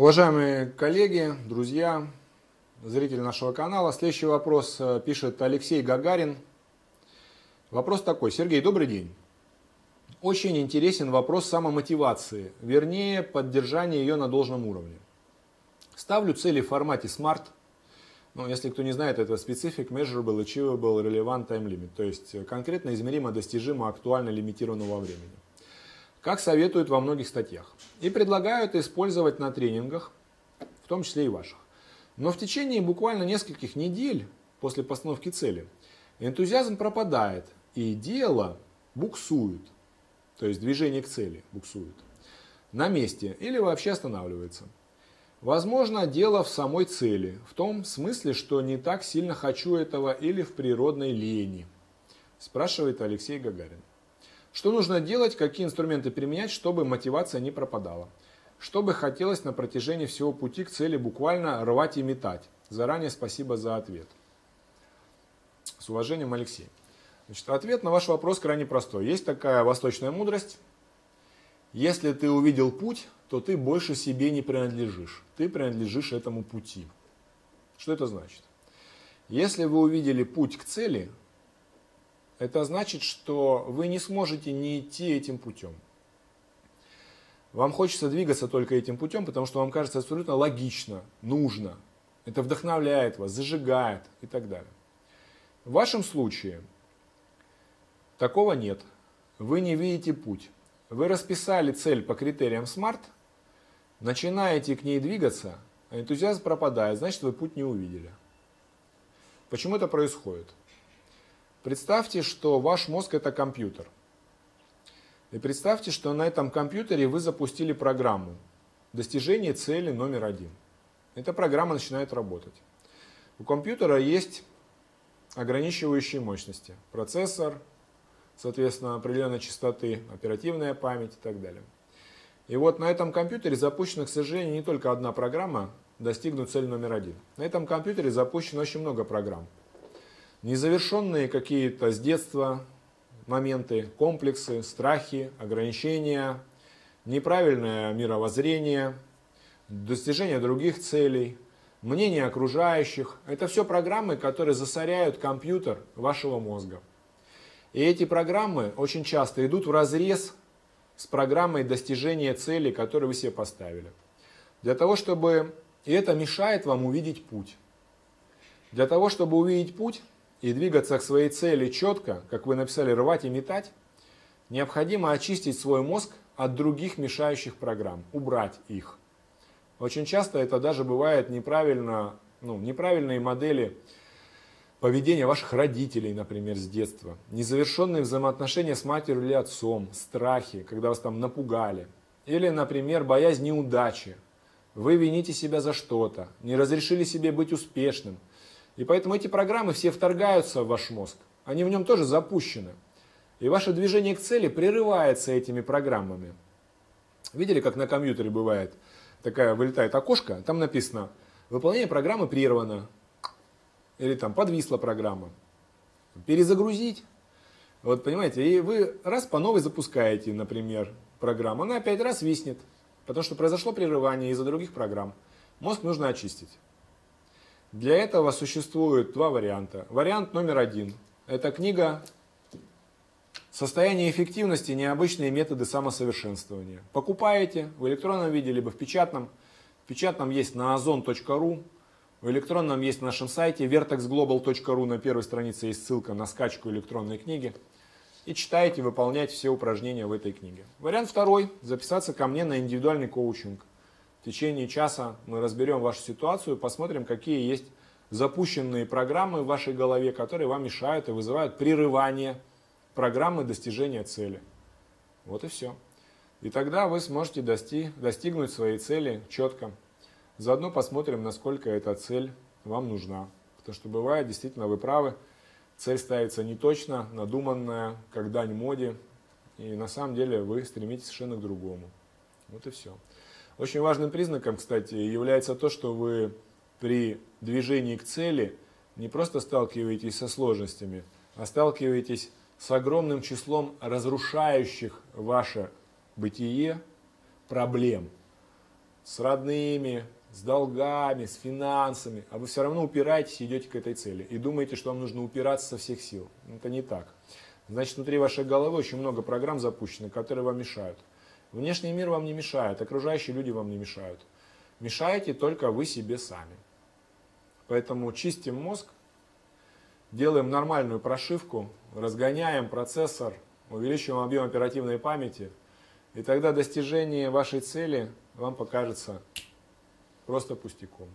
Уважаемые коллеги, друзья, зрители нашего канала, следующий вопрос э, пишет Алексей Гагарин. Вопрос такой. Сергей, добрый день. Очень интересен вопрос самомотивации, вернее, поддержания ее на должном уровне. Ставлю цели в формате SMART. Ну, если кто не знает, это Specific, Measurable, Achievable, Relevant Time Limit. То есть э, конкретно измеримо, достижимо, актуально, лимитировано во времени как советуют во многих статьях. И предлагают использовать на тренингах, в том числе и ваших. Но в течение буквально нескольких недель после постановки цели энтузиазм пропадает, и дело буксует, то есть движение к цели буксует, на месте или вообще останавливается. Возможно, дело в самой цели, в том смысле, что не так сильно хочу этого или в природной лени, спрашивает Алексей Гагарин. Что нужно делать, какие инструменты применять, чтобы мотивация не пропадала? Что бы хотелось на протяжении всего пути к цели буквально рвать и метать? Заранее спасибо за ответ. С уважением, Алексей. Значит, ответ на ваш вопрос крайне простой. Есть такая восточная мудрость. Если ты увидел путь, то ты больше себе не принадлежишь. Ты принадлежишь этому пути. Что это значит? Если вы увидели путь к цели, это значит, что вы не сможете не идти этим путем. Вам хочется двигаться только этим путем, потому что вам кажется абсолютно логично, нужно. Это вдохновляет вас, зажигает и так далее. В вашем случае такого нет. Вы не видите путь. Вы расписали цель по критериям SMART, начинаете к ней двигаться, а энтузиазм пропадает, значит вы путь не увидели. Почему это происходит? Представьте, что ваш мозг это компьютер. И представьте, что на этом компьютере вы запустили программу достижение цели номер один. Эта программа начинает работать. У компьютера есть ограничивающие мощности. Процессор, соответственно, определенной частоты, оперативная память и так далее. И вот на этом компьютере запущена, к сожалению, не только одна программа достигнуть цель номер один. На этом компьютере запущено очень много программ незавершенные какие-то с детства моменты, комплексы, страхи, ограничения, неправильное мировоззрение, достижение других целей, мнение окружающих. Это все программы, которые засоряют компьютер вашего мозга. И эти программы очень часто идут в разрез с программой достижения цели, которую вы себе поставили. Для того, чтобы... И это мешает вам увидеть путь. Для того, чтобы увидеть путь, и двигаться к своей цели четко, как вы написали, рвать и метать, необходимо очистить свой мозг от других мешающих программ, убрать их. Очень часто это даже бывает неправильно, ну, неправильные модели поведения ваших родителей, например, с детства, незавершенные взаимоотношения с матерью или отцом, страхи, когда вас там напугали, или, например, боязнь неудачи. Вы вините себя за что-то, не разрешили себе быть успешным – и поэтому эти программы все вторгаются в ваш мозг. Они в нем тоже запущены. И ваше движение к цели прерывается этими программами. Видели, как на компьютере бывает? Такая вылетает окошко, там написано «Выполнение программы прервано». Или там «Подвисла программа». Перезагрузить. Вот понимаете, и вы раз по новой запускаете, например, программу, она опять раз виснет, потому что произошло прерывание из-за других программ. Мозг нужно очистить. Для этого существует два варианта. Вариант номер один. Это книга «Состояние эффективности. Необычные методы самосовершенствования». Покупаете в электронном виде, либо в печатном. В печатном есть на ozon.ru, в электронном есть на нашем сайте vertexglobal.ru. На первой странице есть ссылка на скачку электронной книги. И читаете, выполняете все упражнения в этой книге. Вариант второй. Записаться ко мне на индивидуальный коучинг. В течение часа мы разберем вашу ситуацию, посмотрим, какие есть запущенные программы в вашей голове, которые вам мешают и вызывают прерывание программы достижения цели. Вот и все. И тогда вы сможете достиг, достигнуть своей цели четко. Заодно посмотрим, насколько эта цель вам нужна. Потому что бывает, действительно, вы правы, цель ставится не точно, надуманная, как дань моде. И на самом деле вы стремитесь совершенно к другому. Вот и все. Очень важным признаком, кстати, является то, что вы при движении к цели не просто сталкиваетесь со сложностями, а сталкиваетесь с огромным числом разрушающих ваше бытие проблем. с родными, с долгами, с финансами, а вы все равно упираетесь и идете к этой цели. И думаете, что вам нужно упираться со всех сил. Это не так. Значит, внутри вашей головы очень много программ запущено, которые вам мешают. Внешний мир вам не мешает, окружающие люди вам не мешают. Мешаете только вы себе сами. Поэтому чистим мозг, делаем нормальную прошивку, разгоняем процессор, увеличиваем объем оперативной памяти, и тогда достижение вашей цели вам покажется просто пустяком.